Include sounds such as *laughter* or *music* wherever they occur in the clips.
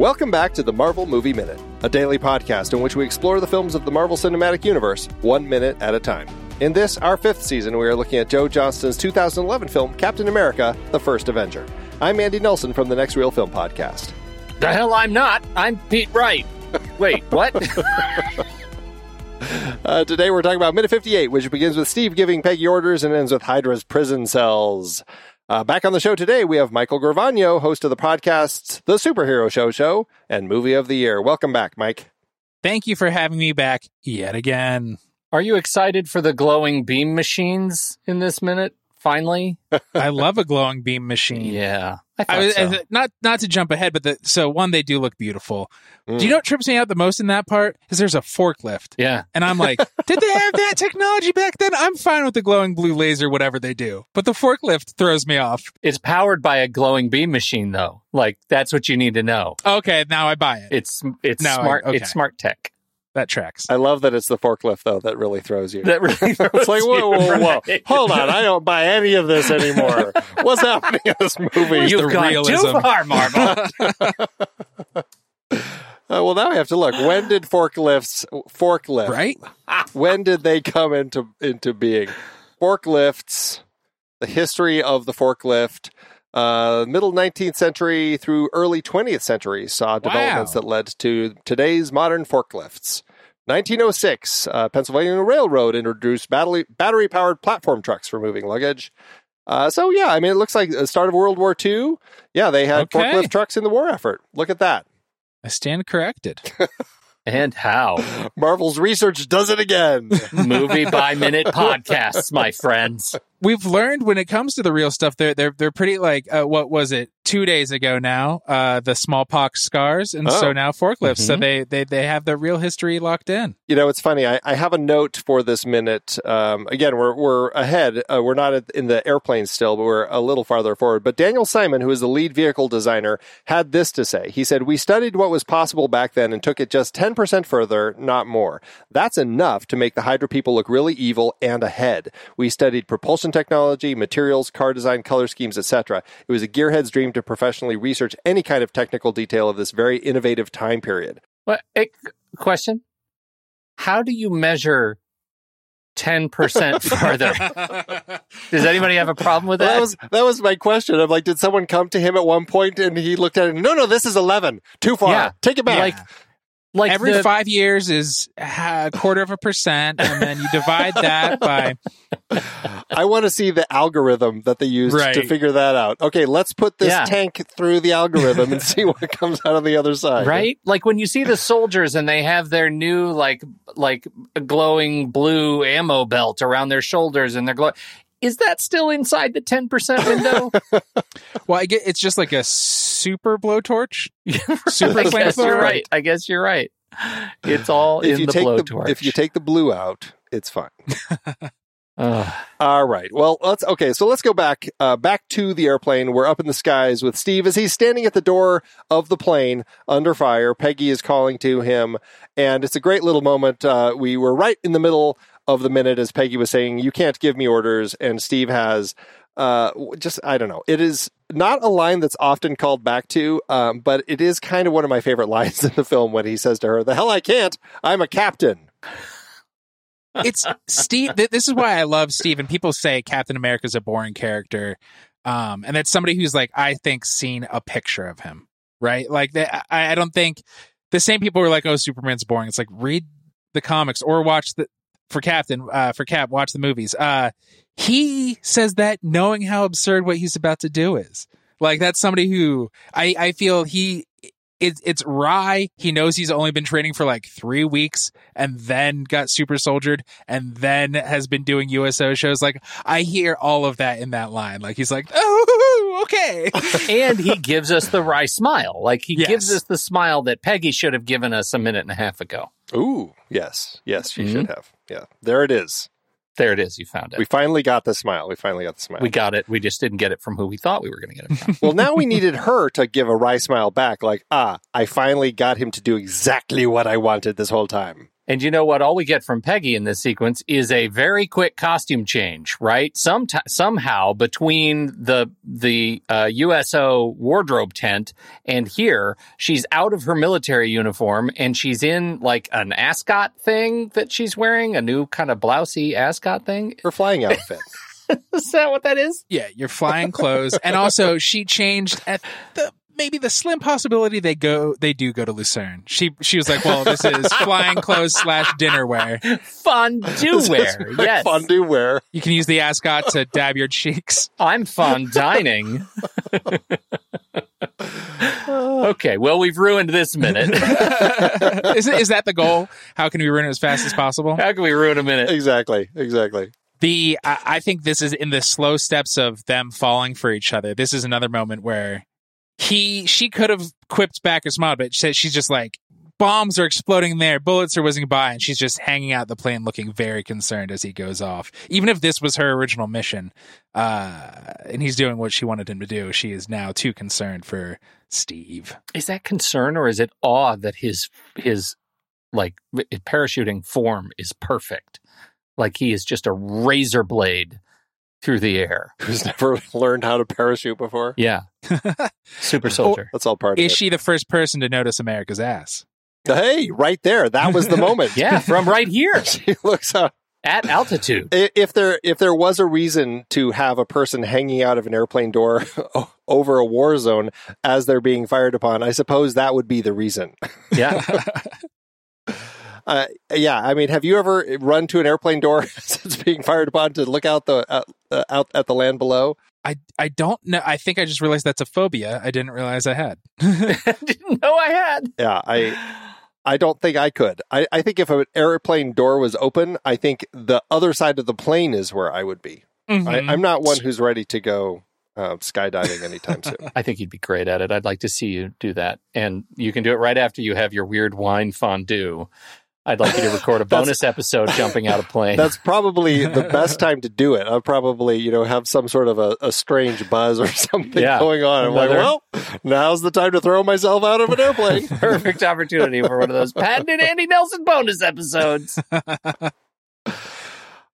Welcome back to the Marvel Movie Minute, a daily podcast in which we explore the films of the Marvel Cinematic Universe one minute at a time. In this, our fifth season, we are looking at Joe Johnston's 2011 film Captain America The First Avenger. I'm Andy Nelson from the Next Reel Film Podcast. The hell I'm not. I'm Pete Wright. Wait, what? *laughs* Uh, today we're talking about Minute 58, which begins with Steve giving Peggy orders and ends with Hydra's prison cells. Uh, back on the show today, we have Michael Gravagno, host of the podcasts The Superhero Show Show and Movie of the Year. Welcome back, Mike. Thank you for having me back yet again. Are you excited for the glowing beam machines in this minute? Finally? I love a glowing beam machine. Yeah. I, I was, so. not not to jump ahead, but the, so one they do look beautiful. Mm. Do you know what trips me out the most in that part? Is there's a forklift, yeah. and I'm like, *laughs* did they have that technology back then? I'm fine with the glowing blue laser, whatever they do, but the forklift throws me off. It's powered by a glowing beam machine though. Like that's what you need to know. Okay, now I buy it. It's it's No, smart okay. it's smart tech. That tracks. I love that it's the forklift, though, that really throws you. That really *laughs* It's like, whoa, whoa, whoa. Right. Hold on. I don't buy any of this anymore. *laughs* What's happening in this movie? You've the gone realism? too far, Marvel. *laughs* Uh, well, now I have to look. When did forklifts, forklift, right? when did they come into, into being? Forklifts, the history of the forklift, uh, middle 19th century through early 20th century saw developments that led to today's modern forklifts. 1906, uh, Pennsylvania Railroad introduced battery battery powered platform trucks for moving luggage. Uh, so yeah, I mean, it looks like the start of World War II. Yeah, they had Okay. forklift trucks in the war effort. Look at that. I stand corrected. *laughs* and how? *laughs* Marvel's research does it again. *laughs* Movie by minute podcasts, my friends. We've learned when it comes to the real stuff, they're they're they're pretty like uh, what was it two days ago now? Uh, the smallpox scars, and Oh. so now forklifts. So Mhm. they they they have the real history locked in. you know, it's funny. I, I have a note for this minute. Um, again, we're we're ahead. Uh, we're not at- in the airplane still, but we're a little farther forward. But Daniel Simon, who is the lead vehicle designer, had this to say. He said, "We studied what was possible back then and took it just ten percent further, not more. That's enough to make the Hydra people look really evil and ahead. We studied propulsion technology, materials, car design, color schemes, etc. It was a gearhead's dream to professionally research any kind of technical detail of this very innovative time period." What question? How do you measure ten percent *laughs* further? Does anybody have a problem with Well, that? that was that was my question. I'm like, did someone come to him at one point and he looked at it? No, no, this is eleven. Too far. Yeah. Take it back. Like- like Every the- five years is a quarter of a percent, and then you divide that by *laughs* I want to see the algorithm that they used Right. to figure that out. Okay, let's put this Yeah. tank through the algorithm and *laughs* see what comes out on the other side. right like when you see the soldiers and they have their new like like glowing blue ammo belt around their shoulders and they're glowing is that still inside the 10% window *laughs* well, I get it's just like a super blowtorch. *laughs* Super i guess you're right i guess you're right it's all If in you the take the blowtorch if you take the blue out, it's fine. *laughs* Ugh. All right. Well, let's okay. So let's go back uh, back to the airplane. We're up in the skies with Steve as he's standing at the door of the plane under fire. Peggy is calling to him, and it's a great little moment. Uh, we were right in the middle of the minute as Peggy was saying, "You can't give me orders," and Steve has uh, just I don't know. It is not a line that's often called back to, um, but it is kind of one of my favorite *laughs* lines in the film when he says to her, "The hell I can't! I'm a captain." *laughs* It's Steve. th- This is why I love Steve. And people say Captain America's a boring character, um, and that's somebody who's like I think seen a picture of him, right? Like. I, I don't think the same people were like, "Oh, Superman's boring." It's like read the comics or watch the for Captain uh, for Cap. Watch the movies. Uh, he says that knowing how absurd what he's about to do is. Like that's somebody who I I feel he. It's it's wry. He knows he's only been training for like three weeks, and then got super soldiered, and then has been doing USO shows. Like I hear all of that in that line. Like he's like, oh, okay. *laughs* and he gives us the wry smile like he Yes. gives us the smile that peggy should have given us a minute and a half ago Ooh, yes, yes, she Mhm. should have. Yeah, there it is. there it is you found it We finally got the smile. We finally got the smile. we got it we just didn't get it from who we thought we were going to get it from *laughs* well, now we needed her to give a wry smile back, like, ah, I finally got him to do exactly what I wanted this whole time. And you know what? All we get from Peggy in this sequence is a very quick costume change, right? Some somehow between the the uh, USO wardrobe tent and here, she's out of her military uniform and she's in like an ascot thing that she's wearing, a new kind of blousey ascot thing. Her flying outfit. *laughs* is that what that is? Yeah, your flying clothes, and also she changed at the maybe the slim possibility they go they do go to Lucerne. She she was like, well, this is *laughs* flying clothes slash dinner wear. Fondue wear. yes. Fondue wear. You can use the ascot to dab your cheeks. I'm fun dining. okay, well, we've ruined this minute. *laughs* is, is that the goal? How can we ruin it as fast as possible? How can we ruin a minute? Exactly, exactly. The I, I think this is in the slow steps of them falling for each other. This is another moment where he she could have quipped back a smile, but she, she's just like bombs are exploding there, bullets are whizzing by, and she's just hanging out the plane looking very concerned as he goes off. Even if this was her original mission, uh, and he's doing what she wanted him to do, she is now too concerned for Steve. Is that concern or is it awe that his his like parachuting form is perfect? Like he is just a razor blade through the air. *laughs* Who's never learned how to parachute before? Yeah. *laughs* Super oh, soldier. That's all part of Is it. she the first person to notice America's ass? Hey, right there. That was the *laughs* moment. yeah, from right here she looks up. at altitude. If there if there was a reason to have a person hanging out of an airplane door over a war zone as they're being fired upon, I suppose that would be the reason. Yeah. Uh, yeah, I mean, have you ever run to an airplane door *laughs* as it's being fired upon to look out the uh, uh, out at the land below? I I don't know. I think I just realized that's a phobia. I didn't realize I had. *laughs* *laughs* Didn't know I had. Yeah, I I don't think I could. I, I think if an airplane door was open, I think the other side of the plane is where I would be. Mhm. I, I'm not one who's ready to go uh, skydiving anytime soon. I think you'd be great at it. I'd like to see you do that. And you can do it right after you have your weird wine fondue. I'd like you to record a *laughs* bonus episode jumping out of plane. That's probably the *laughs* best time to do it. I'll probably, you know, have some sort of a, a strange buzz or *laughs* something Yeah. going on. I'm like, well, now's the time to throw myself out of an airplane. perfect opportunity for one of those patented Andy Nelson bonus episodes.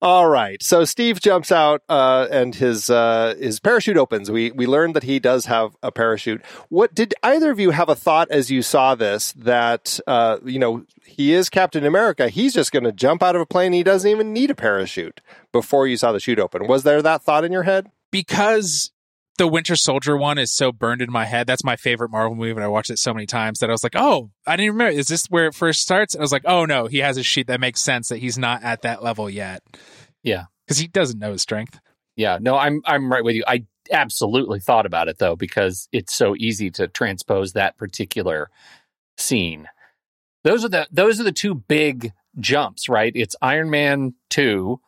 All right. So Steve jumps out uh, and his uh, his parachute opens. We we learned that he does have a parachute. What did either of you have a thought as you saw this that uh, you know he is Captain America? He's just going to jump out of a plane. He doesn't even need a parachute. Before you saw the chute open, was there that thought in your head? because the Winter Soldier one is so burned in my head. That's my favorite Marvel movie, and I watched it so many times that I was like, "Oh, I didn't remember. Is this where it first starts?" And I was like, "Oh no, he has a sheet that makes sense that he's not at that level yet." Yeah. because he doesn't know his strength. Yeah, no, I'm I'm right with you. I absolutely thought about it though because it's so easy to transpose that particular scene. Those are the those are the two big jumps, right? It's Iron Man 2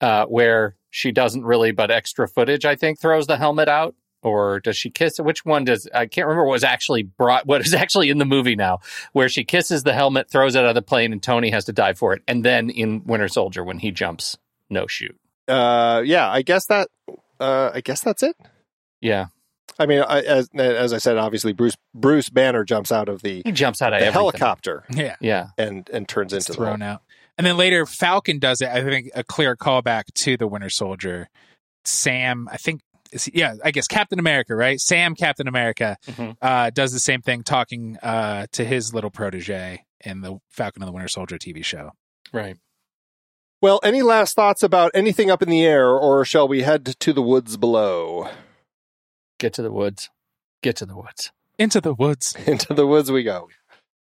uh where she doesn't really but extra footage I think throws the helmet out or does she kiss which one does I can't remember what was actually brought what is *laughs* actually in the movie now where she kisses the helmet throws it out of the plane and Tony has to dive for it and then in Winter Soldier when he jumps no chute. Uh, yeah, I guess that. Uh, I guess that's it. Yeah. I mean, I, as as I said, obviously Bruce Bruce Banner jumps out of the, He jumps out of the everything. helicopter Yeah, Yeah. and and turns it's into the thrown out. And then later, Falcon does it. I think a clear callback to the Winter Soldier. Sam, I think, is he- yeah, I guess Captain America, right? Sam, Captain America, Mhm. uh, does the same thing, talking uh, to his little protege in the Falcon and the Winter Soldier TV show. Right. Well, any last thoughts about anything up in the air, or shall we head to the woods below? Get to the woods. Get to the woods. Into the woods. *laughs* Into the woods we go.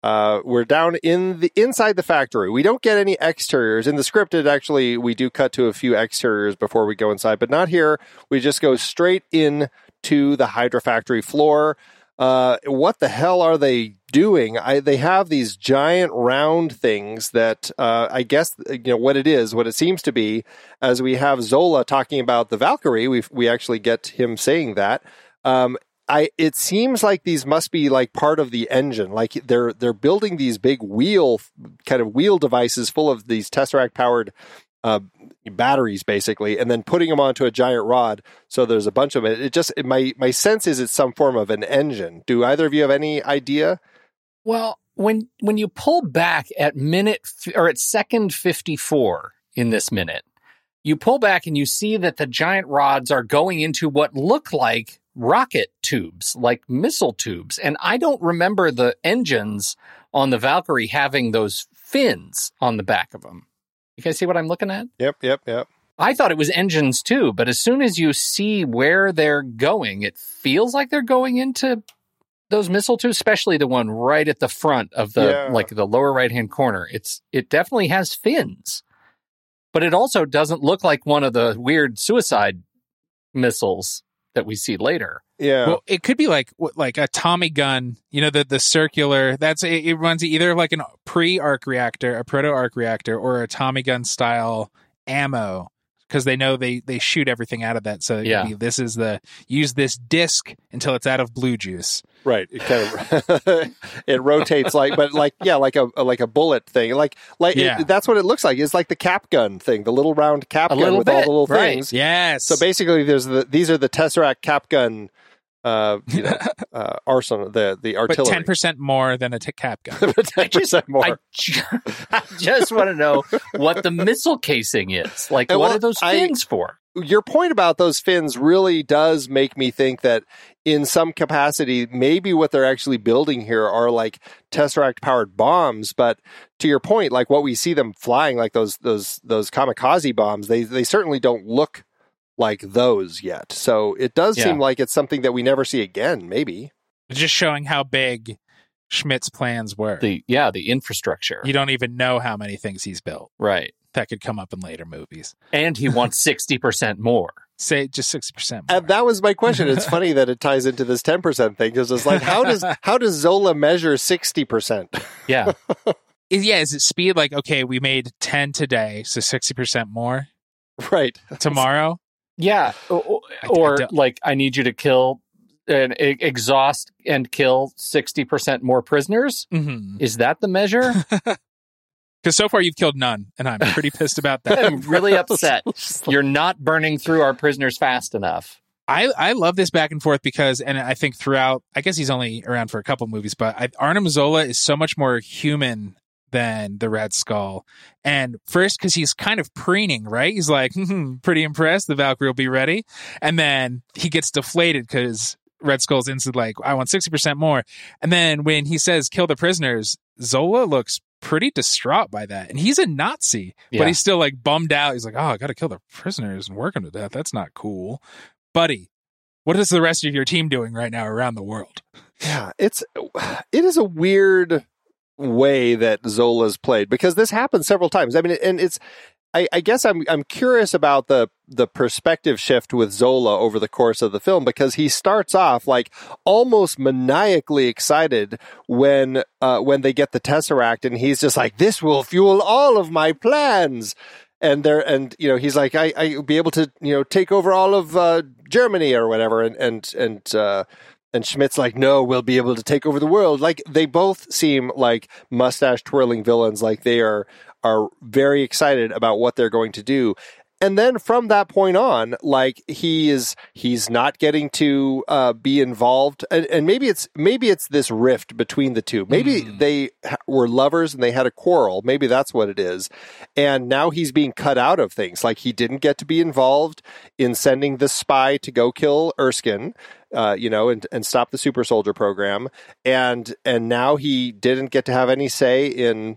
Uh, we're down in the inside the factory. We don't get any exteriors in the scripted. Actually, we do cut to a few exteriors before we go inside, but not here. We just go straight in to the Hydra factory floor. Uh, what the hell are they doing? I, they have these giant round things that uh, I guess you know what it is, what it seems to be. As we have Zola talking about the Valkyrie, we we actually get him saying that. Um, I it seems like these must be like part of the engine. Like they're they're building these big wheel kind of wheel devices full of these tesseract powered uh, batteries, basically, and then putting them onto a giant rod. So there's a bunch of it. It just it, my my sense is it's some form of an engine. Do either of you have any idea? Well, when when you pull back at minute or at second 54 in this minute, you pull back and you see that the giant rods are going into what look like rocket tubes, like missile tubes. And I don't remember the engines on the Valkyrie having those fins on the back of them. You guys see what I'm looking at? Yep, yep, yep. I thought it was engines too, but as soon as you see where they're going, it feels like they're going into those missile tubes, especially the one right at the front of the Yeah. like the lower right hand corner. It's it definitely has fins. But it also doesn't look like one of the weird suicide missiles that we see later. Yeah. Well, it could be like like a Tommy gun, you know, the the circular. That's it, it runs either like an pre arc reactor, a proto arc reactor, or a Tommy gun style ammo because they know they they shoot everything out of that. So Yeah. be, this is the use this disc until it's out of blue juice. Right. It kind of *laughs* it rotates like, but like yeah, like a like a bullet thing. Like like it- that's what it looks like. It's like the cap gun thing, the little round cap A gun with all the little right. things. Yes. So basically, there's the these are the Tesseract cap gun, uh, you know, *laughs* uh, arsenal, the the artillery. ten percent more than a t- cap gun. *laughs* ten percent more. I, ju- I just want to know what the missile casing is. Like, And what well, are those I- fins for? Your point about those fins really does make me think that in some capacity, maybe what they're actually building here are like Tesseract powered bombs. But to your point, like what we see them flying, like those those those kamikaze bombs, they they certainly don't look like those yet. So it does Yeah. seem like it's something that we never see again. Maybe. Just showing how big Schmidt's plans were. The yeah, the infrastructure, you don't even know how many things he's built right? That could come up in later movies. And he wants *laughs* sixty percent more. Say just sixty percent. And that was my question. It's *laughs* funny that it ties into this ten percent thing because it's like, how does *laughs* how does Zola measure sixty percent? Yeah, yeah, is it speed? Like, okay, we made ten today, so sixty percent more Right. tomorrow. yeah. Or, I- I like, I need you to kill and exhaust and kill sixty percent more prisoners. mm-hmm. Is that the measure? Because so far you've killed none, and I'm pretty pissed about that. I'm really *laughs* upset. You're not burning through our prisoners fast enough. I, I love this back and forth because, and I think throughout, I guess he's only around for a couple movies, but I, Arnim Zola is so much more human than the Red Skull. And first, because he's kind of preening, right? He's like, *laughs* hmm, pretty impressed. The Valkyrie will be ready. And then he gets deflated because Red Skull's instantly like, I want 60% more. And then when he says, kill the prisoners, Zola looks pretty distraught by that. And he's a Nazi, Yeah. but he's still like bummed out. He's like, oh, I got to kill the prisoners and work them to death. That's not cool buddy, what is the rest of your team doing right now around the world? Yeah, it's it is a weird way that Zola's played because this happens several times. I mean, and it's I, I guess I'm I'm curious about the the perspective shift with Zola over the course of the film because he starts off like almost maniacally excited when uh, when they get the tesseract and he's just like this will fuel all of my plans! And there and you know he's like I I be able to you know take over all of uh, Germany or whatever. And and and uh, and Schmidt's like no we'll be able to take over the world. Like they both seem like mustache twirling villains like they are are very excited about what they're going to do. And then from that point on like he is he's not getting to uh, be involved. And, and maybe it's maybe it's this rift between the two. Maybe Hmm. they were lovers and they had a quarrel. Maybe that's what it is. And now he's being cut out of things. Like he didn't get to be involved in sending the spy to go kill erskine uh, you know, and, and stop the super soldier program, and and now he didn't get to have any say in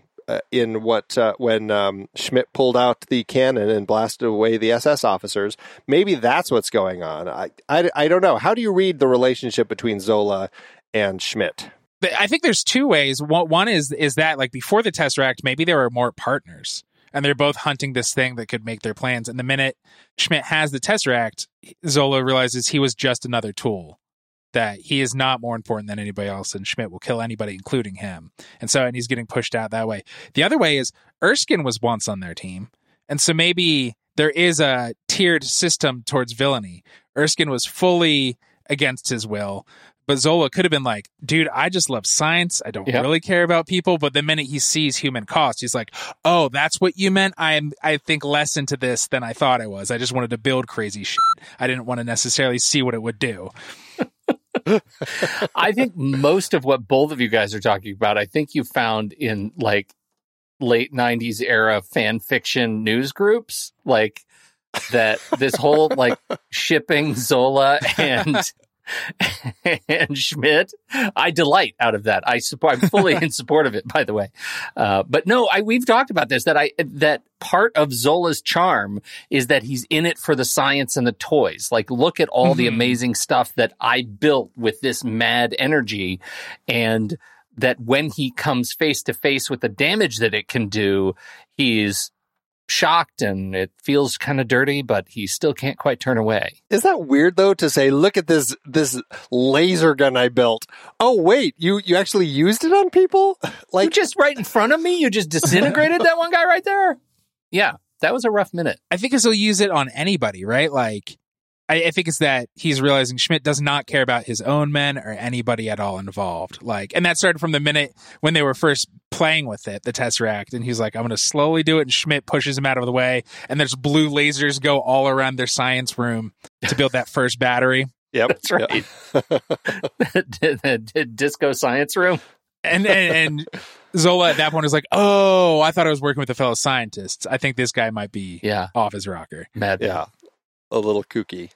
in what uh, when um, Schmidt pulled out the cannon and blasted away the SS officers. Maybe that's what's going on. I, I, I don't know. How do you read the relationship between Zola and Schmidt? I think there's two ways. One, is is that like before the Tesseract, maybe they were more partners, and they're both hunting this thing that could make their plans. And the minute Schmidt has the Tesseract, Zola realizes he was just another tool. That he is not more important than anybody else, and Schmidt will kill anybody, including him. And so, and he's getting pushed out that way. The other way is Erskine was once on their team, and so maybe there is a tiered system towards villainy. Erskine was fully against his will, but Zola could have been like, dude, I just love science. I don't Yeah. really care about people. But the minute he sees human cost, he's like, oh, that's what you meant. I'm, I think less into this than I thought I was. I just wanted to build crazy shit. I didn't want to necessarily see what it would do. *laughs* I think most of what both of you guys are talking about, I think you found in like late 90s era fan fiction news groups. Like that this whole like shipping Zola and *laughs* and Schmidt. I delight out of that. I support. I'm fully *laughs* in support of it. By the way, uh, but no, I we've talked about this. That I that part of Zola's charm is that he's in it for the science and the toys. Like, look at all the Mhm. amazing stuff that I built with this mad energy, and that when he comes face to face with the damage that it can do, he's shocked and it feels kind of dirty, but he still can't quite turn away. Is that weird though to say, look at this this laser gun I built? Oh wait, you you actually used it on people? *laughs* You Like just right in front of me, you just disintegrated that one guy right there. Yeah, that was a rough minute. I think he'll use it on anybody, right? Like, I, I think it's that he's realizing Schmidt does not care about his own men or anybody at all involved. Like, and that started from the minute when they were first playing with it, the Tesseract, and he's like, "I'm going to slowly do it," and Schmidt pushes him out of the way, and there's blue lasers go all around their science room to build that first battery. *laughs* Yep. That's right. the, *laughs* the disco science room. And and, and Zola at that point is like, "Oh, I thought I was working with a fellow scientist. I think this guy might be Yeah, off his rocker, mad. Yeah. A little kooky.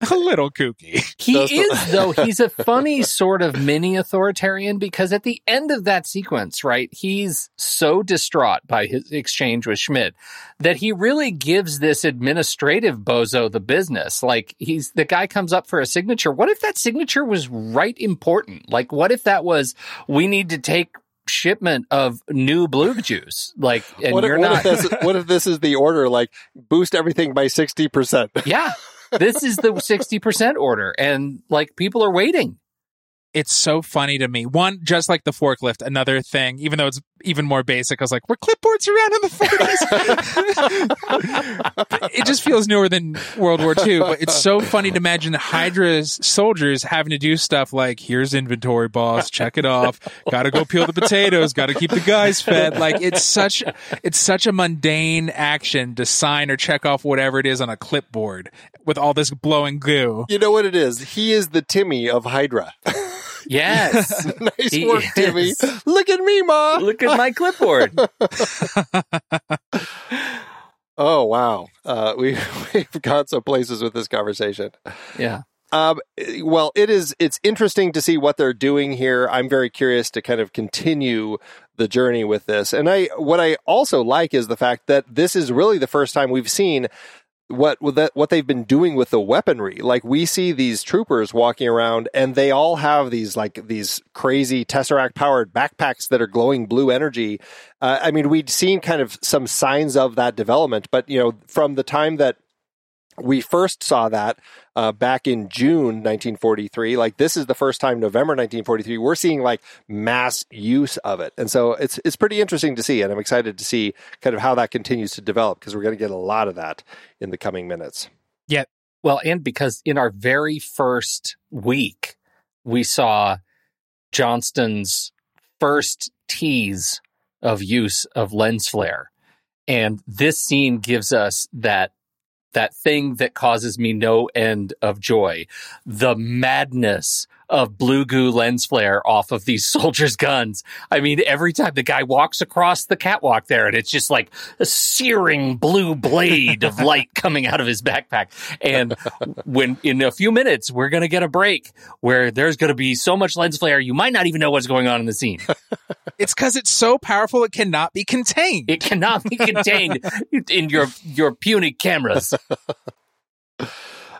*laughs* a little kooky." He Those- is though. *laughs* He's a funny sort of mini authoritarian because at the end of that sequence, right, he's so distraught by his exchange with Schmidt that he really gives this administrative bozo the business. Like he's the guy comes up for a signature. What if that signature was right important? Like what if that was we need to take shipment of new blue juice? Like and what if, you're what not if this what if this is the order like boost everything by 60%? Yeah. *laughs* This is the 60% order and like people are waiting. It's so funny to me. One, just like the forklift, another thing, even though it's even more basic, I was like, were clipboards around in the 40s? it just feels newer than World War II, but it's so funny to imagine Hydra's soldiers having to do stuff like, here's inventory, boss, check it off, gotta go peel the potatoes, gotta keep the guys fed. Like, it's such, it's such a mundane action to sign or check off whatever it is on a clipboard with all this blowing goo. You know what it is? He is the Timmy of Hydra. *laughs* Yes. *laughs* nice He work, Timmy. Look at me, Ma. Look at my clipboard. *laughs* *laughs* Oh wow. Uh, we we've gone some places with this conversation. Yeah. Um, well, it is. It's interesting to see what they're doing here. I'm very curious to kind of continue the journey with this. And I, what I also like is the fact that this is really the first time we've seen what that what they've been doing with the weaponry. Like we see these troopers walking around, and they all have these like these crazy tesseract powered backpacks that are glowing blue energy. Uh, I mean, we'd seen kind of some signs of that development, but you know, from the time that we first saw that uh, back in June 1943. Like this is the first time, November 1943, we're seeing like mass use of it, and so it's it's pretty interesting to see, and I'm excited to see kind of how that continues to develop because we're going to get a lot of that in the coming minutes. Yeah, well, and because in our very first week, we saw Johnston's first tease of use of lens flare. And this scene gives us that that thing that causes me no end of joy. The madness of blue goo lens flare off of these *laughs* soldiers' guns. I mean, every time the guy walks across the catwalk there, and it's just like a searing blue blade of *laughs* light coming out of his backpack. And when in a few minutes, we're going to get a break where there's going to be so much lens flare, you might not even know what's going on in the scene. *laughs* It's because it's so powerful it cannot be contained. It cannot be contained in your, your puny cameras.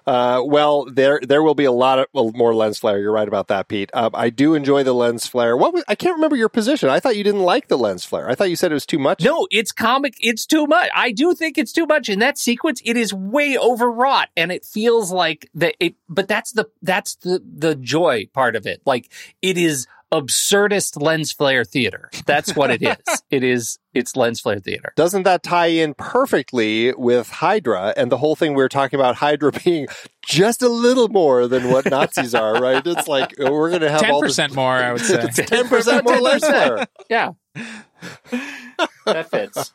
Uh, well, there there will be a lot of well, more lens flare. You're right about that, Pete. Um, I do enjoy the lens flare. What was, I can't remember your position. I thought you didn't like the lens flare. I thought you said it was too much. No, it's comic. It's too much. I do think it's too much in that sequence. It is way overwrought, and it feels like that. It, but that's the that's the the joy part of it. Like it is absurdist lens flare theater. That's what it is. *laughs* it is. It's lens flare theater. Doesn't that tie in perfectly with Hydra and the whole thing we were talking about Hydra *laughs* being just a little more than what Nazis are, right? It's like oh, we're going to have Ten all this percent more, I would say. *laughs* ten percent more lens flare. Yeah, that fits.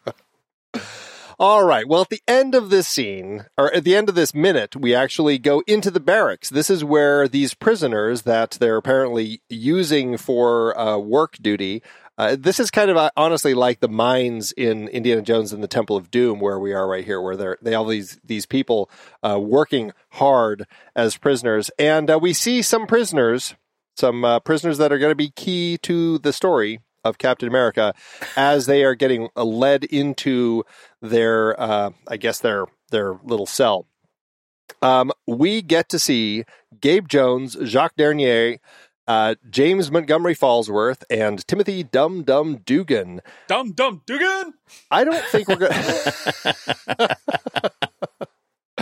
All right. Well, at the end of this scene, or at the end of this minute, we actually go into the barracks. This is where these prisoners that they're apparently using for uh, work duty. Uh, this is kind of uh, honestly like the mines in Indiana Jones and the Temple of Doom, where we are right here, where they're they all these these people uh, working hard as prisoners, and uh, we see some prisoners, some uh, prisoners that are going to be key to the story of Captain America as they are getting uh, led into their, uh, I guess their their little cell. Um, we get to see Gabe Jones, Jacques Dernier, uh, James Montgomery Falsworth, and Timothy Dum Dum Dugan. Dum Dum Dugan. I don't think we're gonna. *laughs*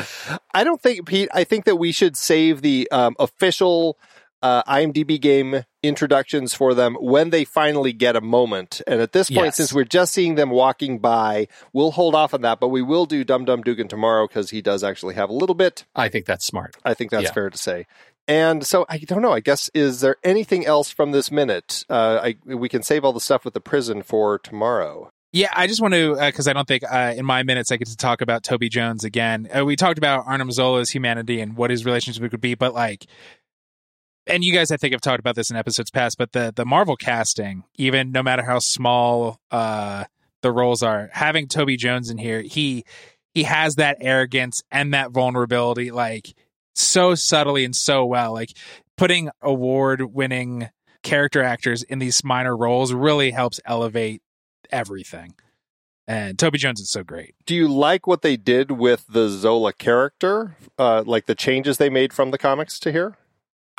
*laughs* I don't think Pete. I think that we should save the um, official uh, IMDb game introductions for them when they finally get a moment. And at this point, Yes. since we're just seeing them walking by, we'll hold off on that. But we will do Dum Dum Dugan tomorrow because he does actually have a little bit. I think that's smart. I think that's Yeah. fair to say. And so I don't know. I guess is there anything else from this minute? Uh, I, we can save all the stuff with the prison for tomorrow. Yeah, I just want to because I don't think uh, in my minutes I get to talk about Toby Jones again. Uh, we talked about Arnim Zola's humanity and what his relationship could be, but like, and you guys I think have talked about this in episodes past, but the the Marvel casting, even no matter how small uh, the roles are, having Toby Jones in here, he he has that arrogance and that vulnerability, like so subtly and so well, like putting award winning character actors in these minor roles really helps elevate everything. And Toby Jones is so great. Do you like what they did with the Zola character? Uh, like the changes they made from the comics to here?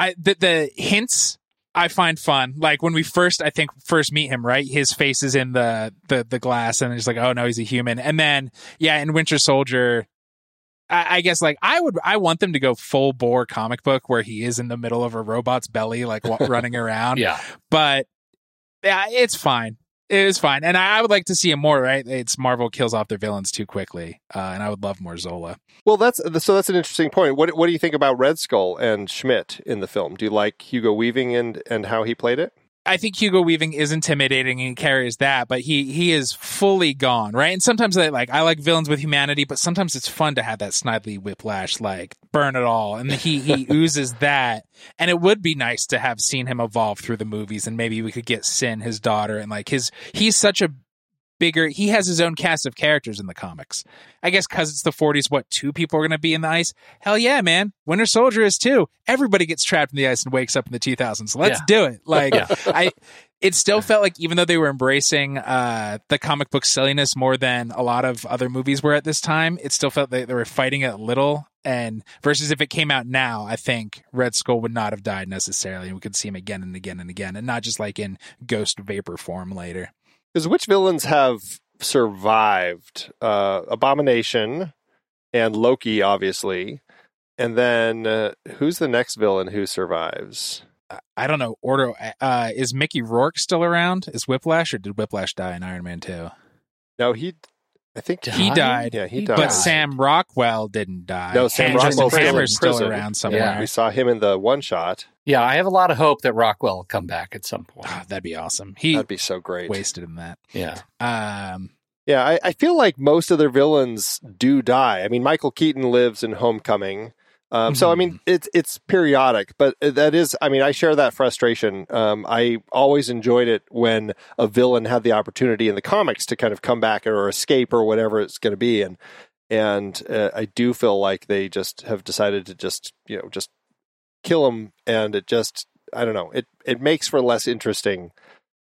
I the, the hints I find fun. Like when we first, I think, first meet him, right? His face is in the the the glass, and it's like, oh no, he's a human. And then, yeah, in Winter Soldier, I, I guess like I would, I want them to go full bore comic book where he is in the middle of a robot's belly, like *laughs* running around. Yeah. But yeah, it's fine. It is fine, and I, I would like to see him more. Right? It's Marvel kills off their villains too quickly, uh, and I would love more Zola. Well, that's so. That's an interesting point. What What do you think about Red Skull and Schmidt in the film? Do you like Hugo Weaving and and how he played it? I think Hugo Weaving is intimidating and carries that, but he he is fully gone, right? And sometimes I like I like villains with humanity, but sometimes it's fun to have that snidely whiplash, like burn it all, and he he *laughs* oozes that. And it would be nice to have seen him evolve through the movies, and maybe we could get Sin, his daughter, and like his he's such a bigger he has his own cast of characters in the comics. I guess because it's the 40s what two people are going to be in the ice? Hell yeah man. Winter soldier is too. Everybody gets trapped in the ice and wakes up in the 2000s let's Yeah. do it. *laughs* Like Yeah. i it still felt like even though they were embracing uh the comic book silliness more than a lot of other movies were at this time it still felt they, they were fighting it a little. And versus if it came out now i think red skull would not have died necessarily and we could see him again and again and again and not just like in ghost vapor form later Because which villains have survived? Uh, Abomination and Loki, obviously, and then uh, who's the next villain who survives? I don't know. Order uh, is Mickey Rourke still around? Is Whiplash or did Whiplash die in Iron Man Two? No, he. I think He died. Yeah, he He died. But. Sam Rockwell didn't die. No, Sam And Justin Rockwell's still Hammer's still prison. around somewhere. Yeah. we saw him in the one shot. Yeah, I have a lot of hope that Rockwell will come back at some point. Ah, that'd be awesome. He That'd be so great. wasted in that. Yeah. Um, Yeah, I, I feel like most of their villains do die. I mean, Michael Keaton lives in Homecoming. Um, So I mean, it's it's periodic, but that is. I mean, I share that frustration. Um, I always enjoyed it when a villain had the opportunity in the comics to kind of come back or escape or whatever it's going to be, and and uh, I do feel like they just have decided to just you know just kill him, and it just I don't know it it makes for less interesting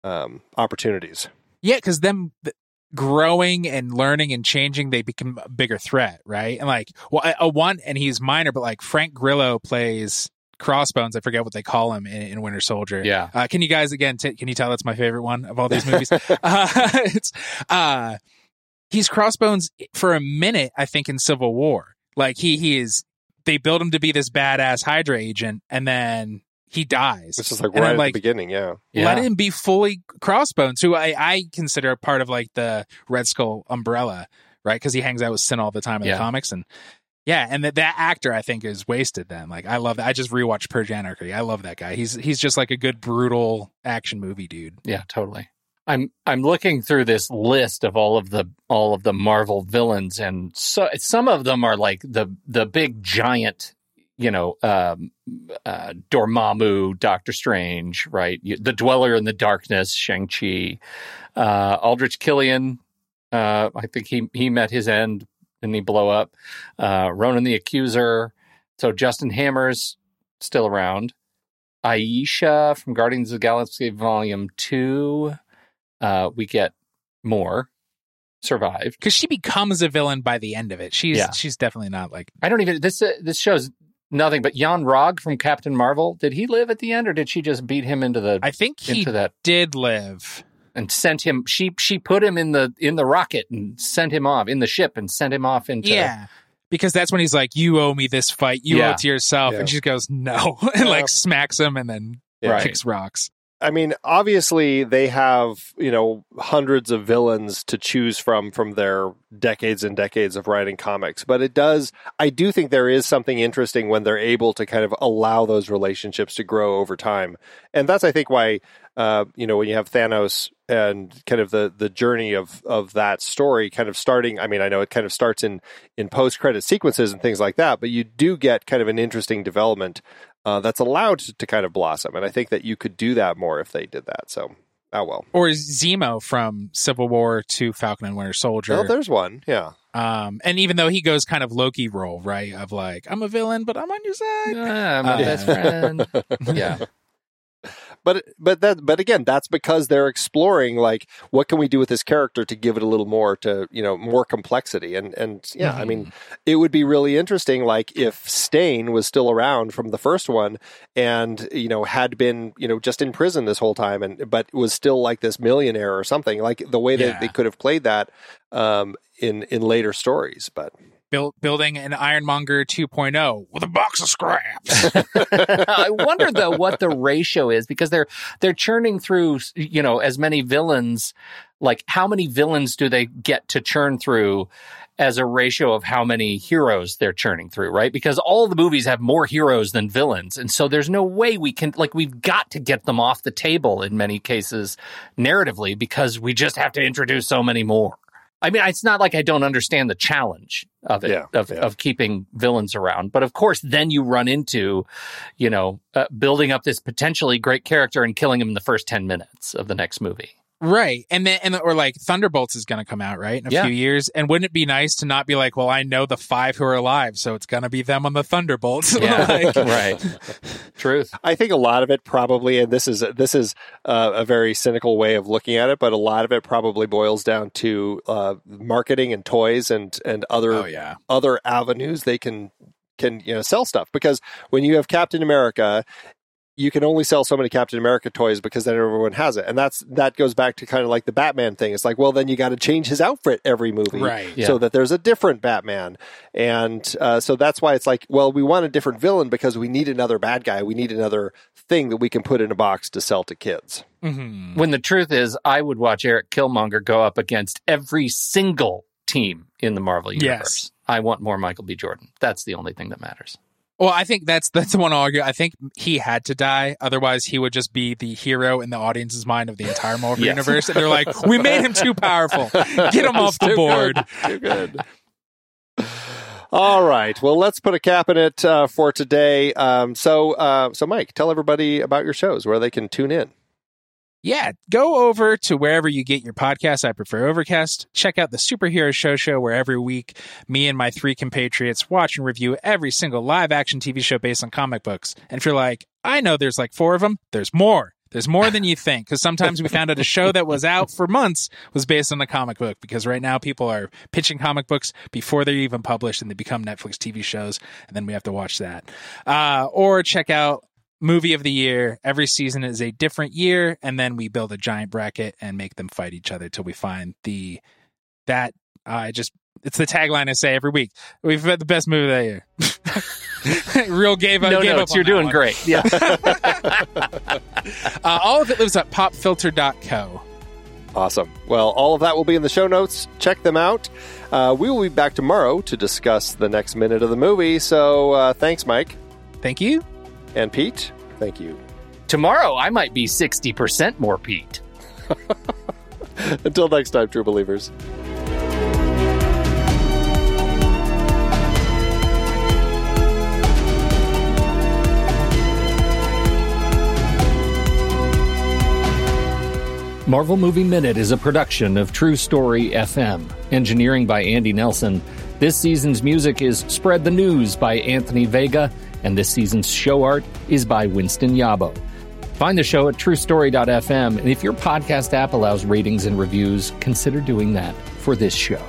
um, opportunities. yeah, because them th- growing and learning and changing, they become a bigger threat, right? And like, well, a, a one, and he's minor, but like Frank Grillo plays Crossbones. I forget what they call him in, in Winter Soldier. Yeah. Uh, can you guys again? T- can you tell that's my favorite one of all these *laughs* movies? uh, *laughs* it's uh, he's Crossbones for a minute. I think in Civil War, like he he is. They build him to be this badass Hydra agent, and then he dies. It's just like And right I'm at like, the beginning, yeah. Yeah. let him be fully Crossbones, who I, I consider a part of like the Red Skull umbrella, right? Because he hangs out with Sin all the time in Yeah. the comics, and yeah, and that that actor I think is wasted. Then, like, I love that. I just rewatched Purge Anarchy. I love that guy. He's he's just like a good brutal action movie dude. Yeah, totally. I'm I'm looking through this list of all of the all of the Marvel villains, and so some of them are like the the big giant, you know, um, uh, Dormammu, Doctor Strange, right? The Dweller in the Darkness, Shang Chi, uh, Aldrich Killian. Uh, I think he he met his end and he blow up. Uh, Ronan the Accuser. So Justin Hammer's still around. Ayesha from Guardians of the Galaxy Volume Two. Uh, we get more survived because she becomes a villain by the end of it. She's yeah. she's definitely not like I don't even this uh, this shows nothing but Yon-Rogg from Captain Marvel. Did he live at the end, or did she just beat him into the? I think he into that, did live and sent him. She she put him in the in the rocket and sent him off in the ship and sent him off into yeah because that's when he's like, "You owe me this fight. You yeah. owe it to yourself," yeah. and she goes, "No," *laughs* and like smacks him and then yeah. kicks rocks. I mean, obviously they have, you know, hundreds of villains to choose from from their decades and decades of writing comics, but it does I do think there is something interesting when they're able to kind of allow those relationships to grow over time. And that's I think why uh, you know, when you have Thanos and kind of the the journey of of that story kind of starting I mean, I know it kind of starts in in post-credit sequences and things like that, but you do get kind of an interesting development uh, that's allowed to kind of blossom. And I think that you could do that more if they did that. So, oh well. Or Zemo from Civil War to Falcon and Winter Soldier. Oh, there's one. Yeah. Um, and even though he goes kind of Loki role, right? Of like, I'm a villain, but I'm on your side. Yeah, I'm a uh, best friend. *laughs* yeah but but that but again that's because they're exploring like what can we do with this character to give it a little more to you know more complexity and and yeah mm-hmm. i mean mm-hmm. it would be really interesting like if Stane was still around from the first one and you know had been you know just in prison this whole time and but was still like this millionaire or something like the way that yeah. they could have played that um in in later stories but build, building an Ironmonger 2.0 with a box of scraps. *laughs* I wonder though what the ratio is because they're they're churning through you know as many villains. Like how many villains do they get to churn through? As a ratio of how many heroes they're churning through, right? Because all the movies have more heroes than villains. And so there's no way we can, like, we've got to get them off the table in many cases narratively because we just have to introduce so many more. I mean, it's not like I don't understand the challenge of it, yeah, of, yeah. of keeping villains around. But of course, then you run into, you know, uh, building up this potentially great character and killing him in the first 10 minutes of the next movie. Right. And then, and, or like Thunderbolts is going to come out, right? In a yeah. few years. And wouldn't it be nice to not be like, well, I know the five who are alive, so it's going to be them on the Thunderbolts. *laughs* Yeah. like, *laughs* right. Truth. I think a lot of it probably, and this is, this is uh, a very cynical way of looking at it, but a lot of it probably boils down to uh, marketing and toys and, and other, oh, yeah. other avenues they can can you know sell stuff because when you have Captain America you can only sell so many Captain America toys because then everyone has it. And that's that goes back to kind of like the Batman thing. It's like, well, then you got to change his outfit every movie, right? Yeah. So that there's a different Batman, and uh, so that's why it's like, well, we want a different villain because we need another bad guy. We need another thing that we can put in a box to sell to kids. Mm-hmm. When the truth is, I would watch Eric Killmonger go up against every single team in the Marvel universe. Yes. I want more Michael B. Jordan. That's the only thing that matters. Well, I think that's *laughs* that's the one I'll argue. I think he had to die, otherwise he would just be the hero in the audience's mind of the entire Marvel *laughs* yes. universe. And they're like, "We made him too powerful. *laughs* Get him off the board." Good. Too good. All right. Well, let's put a cap in it uh, for today. Um, so, uh, so Mike, tell everybody about your shows where they can tune in yeah, go over to wherever you get your podcasts. I prefer Overcast. Check out the Superhero Show Show, where every week me and my three compatriots watch and review every single live action TV show based on comic books. And if you're like, I know there's like four of them, there's more. There's more than you think. Because sometimes we found out a show that was out for months was based on a comic book. Because right now people are pitching comic books before they're even published and they become Netflix TV shows. And then we have to watch that. Uh, or check out movie of the year. Every season is a different year, and then we build a giant bracket and make them fight each other till we find the that I uh, just it's the tagline I say every week. We've had the best movie of that year. *laughs* Real gave up. No gave notes. Up You're doing one. great. Yeah. *laughs* *laughs* uh, all of it lives at popfilter.co. Awesome. Well, all of that will be in the show notes. Check them out. Uh, we will be back tomorrow to discuss the next minute of the movie. So uh, thanks, Mike. Thank you. And Pete, thank you. Tomorrow, I might be 60% more Pete. *laughs* Until next time, true believers. Marvel Movie Minute is a production of True Story FM. Engineering by Andy Nelson. This season's music is Spread the News by Anthony Vega, and this season's show art is by Winston Yabo. Find the show at truestory.fm, and if your podcast app allows ratings and reviews, consider doing that for this show.